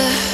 after